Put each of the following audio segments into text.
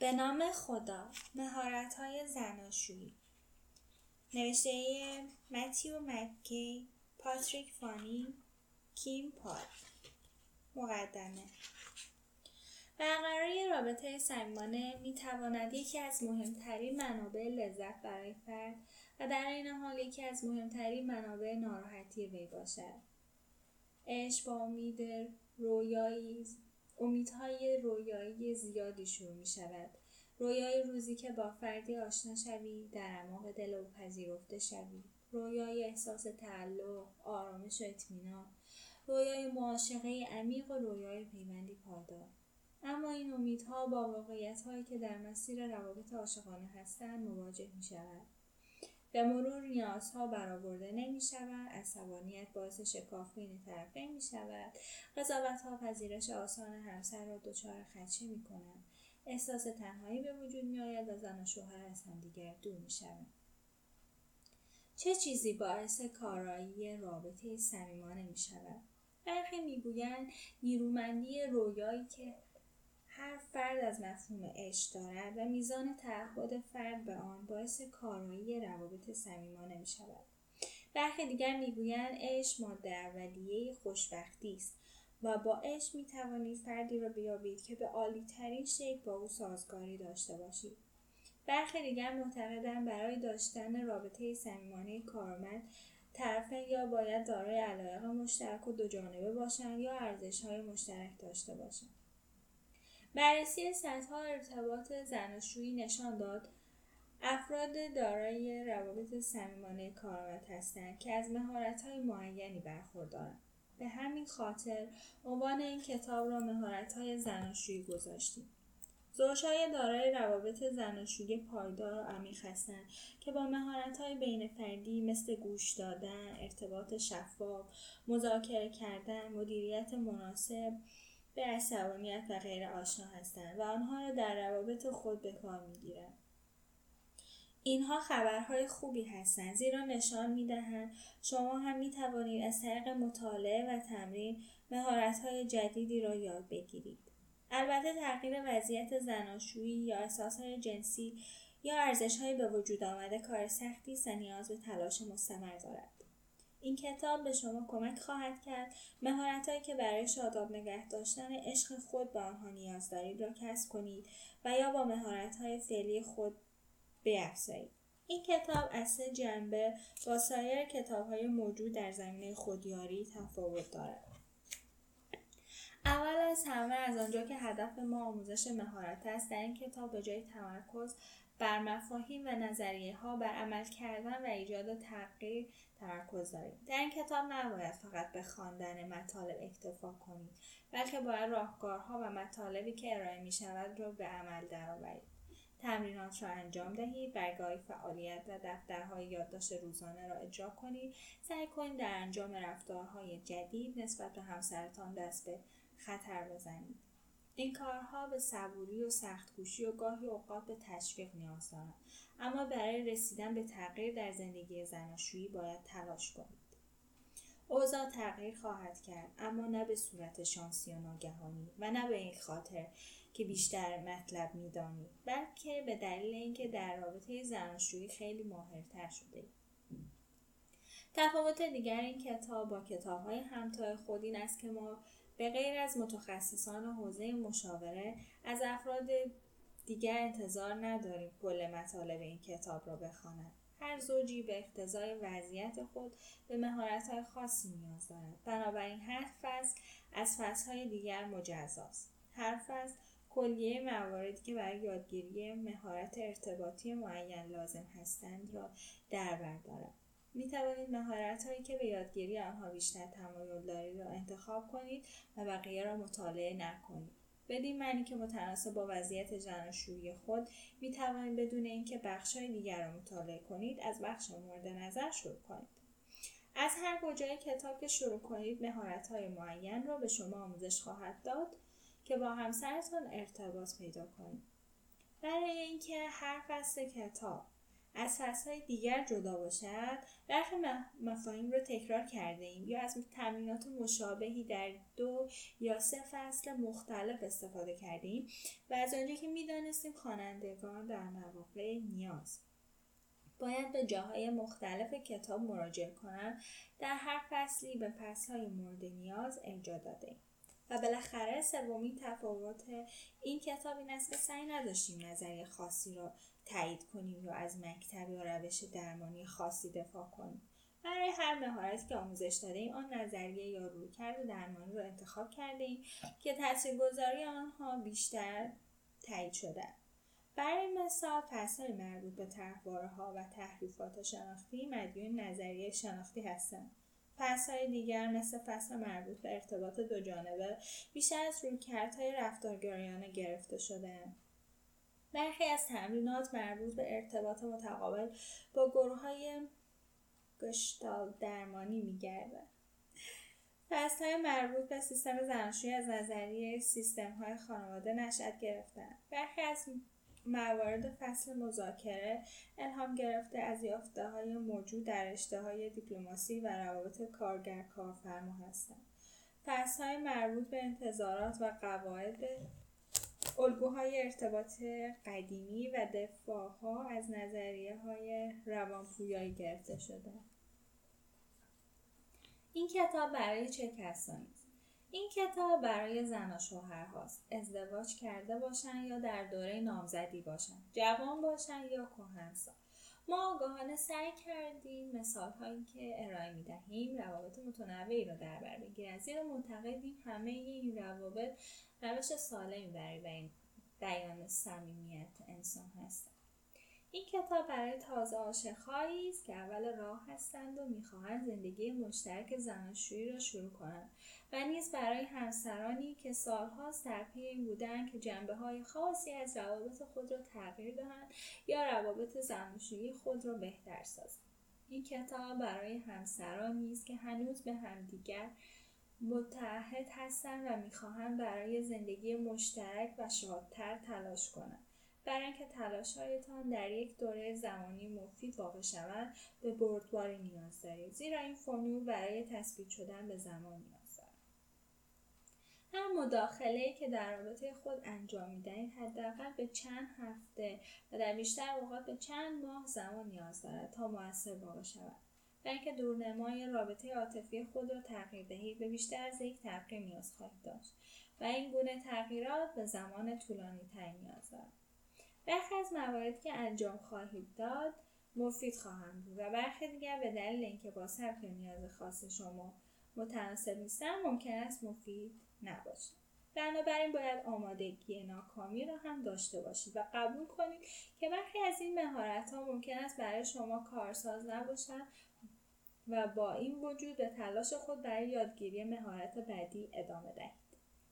به نام خدا مهارت های زناشویی. نوشته متیو مکی پاتریک فانی کیم پال. مقدمه. برقراری رابطه صمیمانه می تواند یکی از مهمترین منابع لذت برای فرد و در این حال یکی از مهمترین منابع ناراحتی وی باشد. عشق با امید رویایی امیدهای رویایی زیادی شروع می شود. رویای روزی که با فردی آشنا شوی در اعماق دل او پذیرفته شوی رویای احساس تعلق آرامش و اطمینان رویای معاشقه عمیق و رویای پیوندی پایدار اما این امیدها با واقعیت هایی که در مسیر روابط عاشقانه هستند مواجه می شود. به مرور نیازها برآورده نمی شود، عصبانیت باعث شکاف بین طرفین می شود، قضاوت ها پذیرش آسان همسر را دچار خدشه می کنند، احساس تنهایی به وجود می آید و زن و شوهر از همدیگر دور می شود. چه چیزی باعث کارایی رابطه صمیمانه می شود؟ برخی می‌گویند نیرومندی رویایی که هر فرد از مفهوم عشق دارد و میزان تعهد فرد به آن باعث کارایی روابط صمیمانه می شود. برخی دیگر می‌گویند عشق ماده اولیه خوشبختی است و با عشق می توانید فردی را بیابید که به عالی ترین شکل با او سازگاری داشته باشید. برخی دیگر معتقدند برای داشتن رابطه صمیمانه کارمند طرفین یا باید دارای علایق مشترک و دو جانبه باشند یا ارزشهای مشترک داشته باشند. بررسی سطح ارتباط زناشویی نشان داد افراد دارای روابط صمیمانه کارآمد هستند که از مهارت‌های معینی برخوردارند. به همین خاطر عنوان این کتاب را مهارت‌های زناشویی گذاشتیم. زوجهای دارای روابط زناشویی پایدار و عمیق هستند که با مهارت‌های بین فردی مثل گوش دادن، ارتباط شفاف، مذاکره کردن، مدیریت مناسب، به عصبانیت و غیر آشنا هستند و آنها را در روابط خود به کار می‌گیرند. اینها خبرهای خوبی هستند زیرا نشان می‌دهند شما هم می توانید از طریق مطالعه و تمرین مهارت‌های جدیدی را یاد بگیرید. البته تغییر وضعیت زناشویی یا احساسهای جنسی یا ارزش‌های به وجود آمده کار سختی است نیاز به تلاش مستمر دارد. این کتاب به شما کمک خواهد کرد. مهارتهایی که برای شاداب نگه داشتن عشق خود به آنها نیاز دارید را کسب کنید و یا با مهارتهای فعلی خود بیافزایید این کتاب از سه جنبه با سایر کتابهای موجود در زمینه خودیاری تفاوت دارد. اول از همه از آنجا که هدف ما آموزش مهارت است در این کتاب به جای تمرکز بر مفاهیم و نظریه ها بر عمل کردن و ایجاد تغییر تمرکز دارید در این کتاب نباید فقط به خواندن مطالب اکتفا کنید بلکه باید راهکارها و مطالبی که ارائه می شود را به عمل درآورید. تمرینات را انجام دهید برگاه فعالیت و دفترهای یادداشت روزانه را اجرا کنید. سعی کنید در انجام رفتارهای جدید نسبت به همسرتان دست به خطر بزنید. این کارها به صبوری و سختکوشی و گاهی اوقات به تشویق نیاز دارند. اما برای رسیدن به تغییر در زندگی زناشویی باید تلاش کنید. اوضاع تغییر خواهد کرد اما نه به صورت شانسی و ناگهانی و نه به این خاطر که بیشتر مطلب می‌دانید بلکه به دلیل اینکه در رابطه زناشویی خیلی ماهرتر شده تفاوت دیگر این کتاب با کتاب های همتای خود این است که ما به غیر از متخصصان حوزه مشاوره از افراد دیگر انتظار نداریم کل مطالب این کتاب را بخوانند. هر زوجی به اقتضای وضعیت خود به مهارت‌های خاصی نیاز دارد. بنابراین هر فصل از فصلهای دیگر مجزاست. هر فصل کلیه مواردی که برای یادگیری مهارت ارتباطی معین لازم هستند را در بر دارد. می توانید مهارت هایی که به یادگیری آنها بیشتر تمایل دارید را انتخاب کنید و بقیه را مطالعه نکنید. بدین معنی که متناسب با وضعیت زناشویی خود می توانید بدون اینکه بخش های دیگر را مطالعه کنید از بخش مورد نظر شروع کنید. از هر کجای کتاب که شروع کنید مهارت های معین را به شما آموزش خواهد داد که با همسرتان ارتباط پیدا کنید. برای اینکه هر فصل کتاب از فصلهای دیگر جدا باشد؟ برخی مفاهیم رو تکرار کرده ایم. یا از تمرینات مشابهی در دو یا سه فصل مختلف استفاده کرده ایم. و از آنجا که می‌دانستیم خوانندگان در مواقع نیاز باید به جاهای مختلف کتاب مراجعه کنند. در هر فصلی به فصلهای مورد نیاز ارجا داده. و بالاخره سومین تفاوت این کتاب این است که سعی نداشتیم نظریه خاصی را تایید کنیم یا از مکتب یا روش درمانی خاصی دفاع کنیم. برای هر مهارتی که آموزش داده ایم آن نظریه یا رویکرد درمانی را انتخاب کرده ایم که تاثیرگذاری آنها بیشتر تایید شده. برای مثال فصلهای مربوط به ها و تحریفات شناختی مدیون نظریه شناختی هستند. فصلهای دیگر مثل فصل مربوط به ارتباط دو جانبه بیشتر از رویکردهای رفتارگرایانه گرفته شده برخی از تمرینات مربوط به ارتباط متقابل با گروه های گشتال درمانی میگرده فصل های مربوط به سیستم زناشویی از نظریه سیستم های خانواده نشد گرفتن برخی از موارد فصل مذاکره الهام گرفته از یافته های موجود در رشته های دیپلماسی و روابط کارگر کارفرما هستند. فصل های مربوط به انتظارات و قواعد الگوهای ارتباط قدیمی و دفاعها از نظریه های روانپویایی گرفته شده. این کتاب برای چه کسانی این کتاب برای زن و شوهر هاست ازدواج کرده باشن یا در دوره نامزدی باشن؟ جوان باشن یا کهنسال؟ ما آگاهانه سعی کردیم مثال هایی که ارائه می دهیم روابط متنوعی را در بر بگیرن. زیرا معتقدیم همه این روابط روش سالمی برای بیان صمیمیت انسان هستند این کتاب برای تازه عاشقهایی است که اول راه هستند و می‌خواهند زندگی مشترک زناشویی را شروع کنند و نیز برای همسرانی که سالهاست در پی این بودند که جنبه های خاصی از روابط خود را تغییر دهند یا روابط زناشویی خود را بهتر سازند. این کتاب برای همسرانی است که هنوز به همدیگر متعهد هستند و می‌خواهند برای زندگی مشترک و شادتر تلاش کنند. برای اینکه تلاشهایتان در یک دوره زمانی مفید واقع شود به بردباری نیاز دارید زیرا این فرمول برای تثبیت شدن به زمان نیاز دارد. هر مداخله که در رابطه خود انجام می‌دهید حداقل به چند هفته و در بیشتر اوقات به چند ماه زمان نیاز دارد تا موثر واقع شود برای اینکه دورنمای رابطه عاطفی خود را تغییر دهید به بیشتر از یک تغییر نیاز خواهید داشت. و این گونه تغییرات به زمان طولانی تر نیاز دارد. برخی از مواردی که انجام خواهید داد مفید خواهند بود و برخی دیگر به دلیل اینکه با سبک نیاز خاص شما متناسب نیستن ممکن است مفید نباشد. بنابراین باید آمادگی ناکامی را هم داشته باشید و قبول کنید که برخی از این مهارت ها ممکن است برای شما کارساز نباشد و با این وجود به تلاش خود برای یادگیری مهارت بعدی ادامه دهید.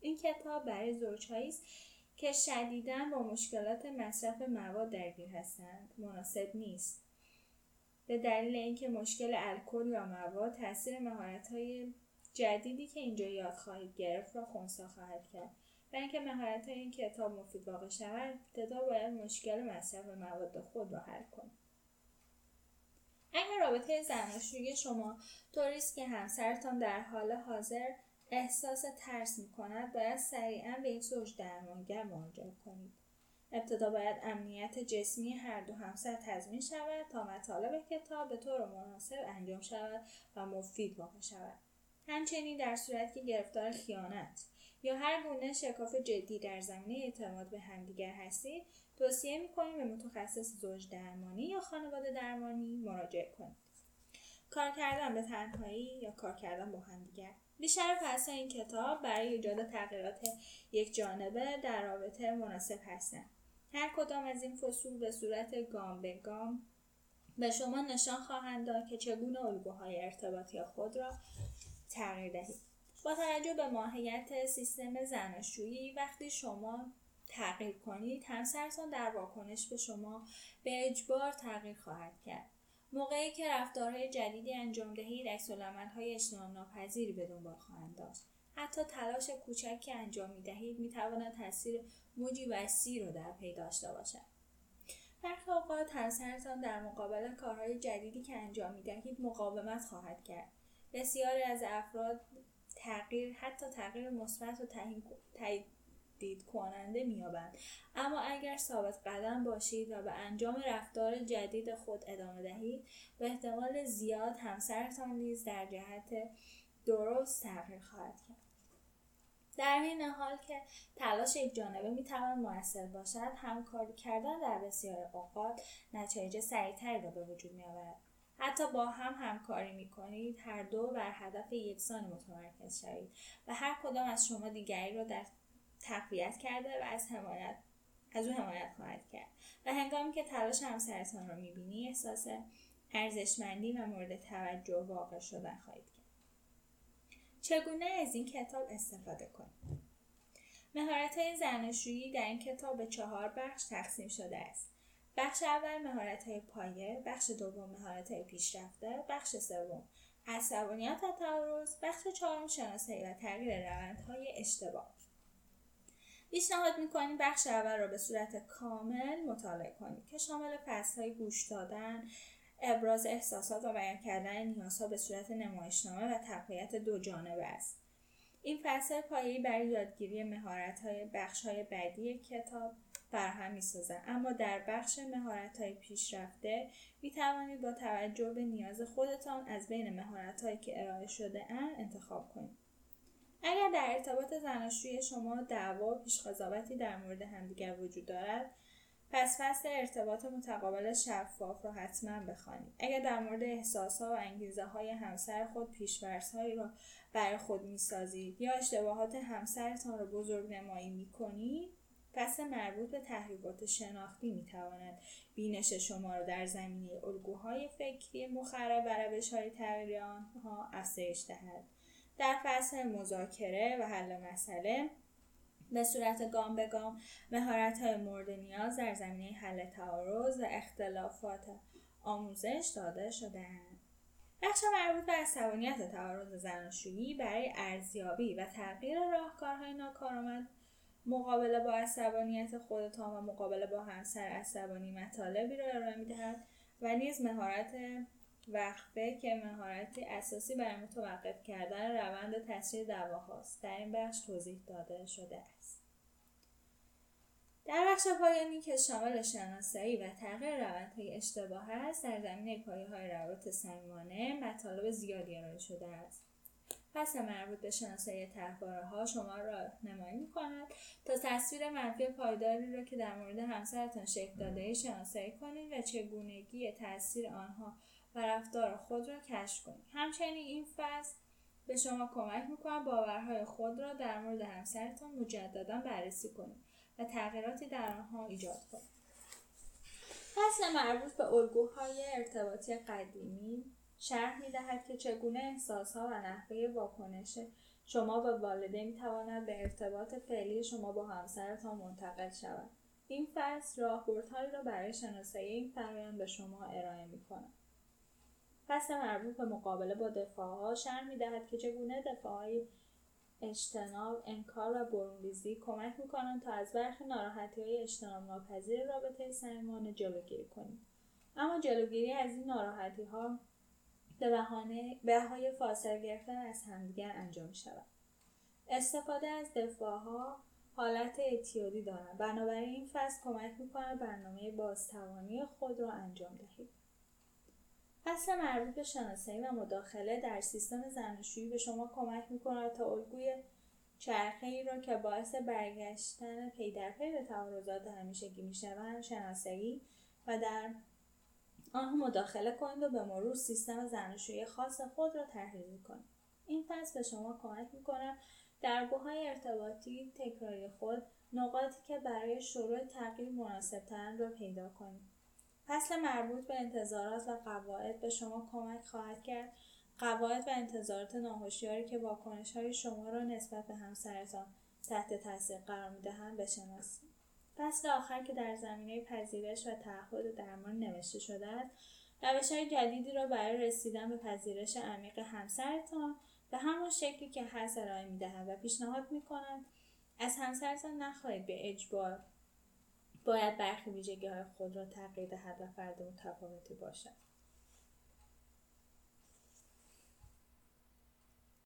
این کتاب برای زوجهایی است که شدیدا با مشکلات مصرف مواد درگیر هستند. مناسب نیست. به دلیل اینکه مشکل الکل یا مواد تاثیر مهارت‌های جدیدی که اینجا یاد خواهید گرفت را خونسا خواهد کرد و اینکه مهارت این کتاب مفید واقع شود ابتدا باید مشکل مصرف مواد خود را حل کنید. اگر رابطه زناشویی شما طوری است که همسرتان در حال حاضر احساس ترس می کند باید سریعا به یک زوج درمانگر مراجعه کنید. ابتدا باید امنیت جسمی هر دو همسر تضمین شود تا مطالب کتاب به طور مناسب انجام شود و مفید واقع شود. همچنین در صورتی که گرفتار خیانت یا هر گونه شکاف جدی در زمینه اعتماد به همدیگر هستید توصیه می‌کنیم به متخصص زوج درمانی یا خانواده درمانی مراجعه کنید. کار کردن به تنهایی یا کار کردن با همدیگر؟ بیشتر فصل این کتاب برای ایجاد تغییرات یک جانبه در رابطه مناسب هستند هر کدام از این فصول به صورت گام به گام به شما نشان خواهند داد که چگونه الگوهای ارتباطی خود را تغییر دهید. با توجه به ماهیت سیستم زناشویی وقتی شما تغییر کنید همسرتان در واکنش به شما به اجبار تغییر خواهد کرد. موقعی که رفتارهای جدیدی انجام دهید های اجتناب ناپذیری به دنبال خواهند داشت. حتی تلاش کوچکی که انجام می دهید می تواند تاثیر موجی وسیع رو در پی داشته باشد. برخی اوقات همسرتان در مقابل کارهای جدیدی که انجام می‌دهید مقاومت خواهد کرد. بسیاری از افراد تغییر حتی تغییر مثبت و تایید کننده مییابند. اما اگر ثابت قدم باشید و به انجام رفتار جدید خود ادامه دهید به احتمال زیاد همسرتان نیز در جهت درست تغییر خواهد کرد. در این حال که تلاش یک جانبه می‌تواند موثر باشد همکاری کردن در بسیار اوقات نتایج سریعتری را به وجود میآورد. حتی با هم همکاری می‌کنید هر دو بر هدف یکسان متمرکز شوید و هر کدام از شما دیگری را در تقویت کرده و از حمایت از او حمایت خواهد کرد. و هنگامی که تلاش همسرتان را می‌بینی احساس ارزشمندی و مورد توجه واقع شدن خواهید کرد. چگونه از این کتاب استفاده کنید؟ مهارت های زناشویی در این کتاب به چهار بخش تقسیم شده است. بخش اول مهارت های پایه. بخش دوم مهارت های پیشرفته. بخش سوم عصبانیت و تعارض. بخش چهارم شناسایی و تغییر روندهای اشتباه. پیشنهاد می‌کنیم بخش اول را به صورت کامل مطالعه کنید که شامل های گوش دادن ابراز احساسات و بیان کردن نیازها به صورت نمایشنامه و تقویت دو جانبه است. این فصل پایه‌ای برای یادگیری مهارت‌های بخش‌های بعدی کتاب فراهم می‌سازد. اما در بخش مهارت‌های پیشرفته می‌توانید با توجه به نیاز خودتان از بین مهارت‌هایی که ارائه شده اند انتخاب کنید. اگر در ارتباط زناشویی شما دعوا و پیشقضاوتی در مورد همدیگر وجود دارد پس فصل ارتباط متقابل شفاف را حتما بخوانید. اگر در مورد احساسها و انگیزه های همسر خود پیشورزهایی را برای خود می‌سازید یا اشتباهات همسرتان را بزرگ نمایی می‌کنید فصل مربوط به تحریبات شناختی می‌تواند بینش شما را در زمینه الگوهای فکری مخرب و روش های تغییر آنها افزایش دهد. در فصل مذاکره و حل مسئله به صورت گام به گام مهارت های مورد نیاز در زمینه حل تعارض و اختلافات آموزش داده شدهاند. بخش مربوط به عصبانیت تعارض زناشویی برای ارزیابی و تغییر راهکارهای ناکارآمد مقابله با عصبانیت خودتان و مقابله با همسر عصبانی مطالبی را ارائه می‌دهد و نیز مهارت وقفه که مهارت اساسی برای متوقف کردن روند تشکیل دعواهاست در این بخش توضیح داده شده است. در بخش پایانی که شامل شناسایی و تغییر روندهای اشتباه است در زمینه پایه های روابط صمیمانه مطالب زیادی ارائه شده است. پس مربوط به شناسایی طرحواره ها شما را نمایی می کند تا تصویر منفی پایداری را که در مورد همسرتان شکل داده شناسایی کنید و چگونگی تاثیر آنها و خود را کشف کنید همچنین این فصل به شما کمک می‌کنه باورهای خود را در مورد همسرتان مجددا بررسی کنید و تغییراتی در آنها ایجاد کنید فصل مربوط به الگوهای ارتباطی قدیمی شرح می‌دهد که چگونه احساسها و نحوه واکنش شما به والدین می‌تواند به ارتباط فعلی شما با همسرتان منتقل شود. این فصل راهبردهایی را برای شناسایی این فرایند به شما ارائه می‌کند. فصل مربوط به مقابله با دفاعها شرح می‌دهد که چگونه دفاعهای اجتناب انکار و برونریزی کمک می‌کنند تا از برخی ناراحتی های اجتناب ناپذیر رابطه صمیمانه جلوگیری کنیم. اما جلوگیری از این ناراحتی ها به بهانه بهای فاصله گرفتن از همدیگر انجام شود استفاده از دفاعها حالت اعتیادی دارند بنابراین این فصل کمک می‌کند برنامه بازتوانی خود را انجام دهید. فصل مربوط به شناسایی و مداخله در سیستم زناشویی به شما کمک می‌کند تا الگوی چرخه ای را که باعث برگشتن پی در پی به تعارضات همیشگی می‌شوند شناسایی و در آنها مداخله کنید و به مرور سیستم زناشویی خاص خود را تحلیل کنید این فصل به شما کمک می‌کند در های ارتباطی تکراری خود نقاطی که برای شروع تغییر مناسبترند را پیدا کنید. فصل مربوط به انتظارات و قواعد به شما کمک خواهد کرد. قواعد و انتظارات ناهشیاری که واکنش های شما را نسبت به همسرتان تحت تاثیر قرار می‌دهند بشناسید فصل آخر که در زمینه پذیرش و تعهد درمان نوشته شده است روش های جدیدی را برای رسیدن به پذیرش عمیق همسرتان به همان شکلی که هست ارائه می‌دهد و پیشنهاد می‌کنند از همسرتان نخواهید به اجبار باید برخی ویژگی های خود را تغییر دهد و فرد متفاوتی باشد.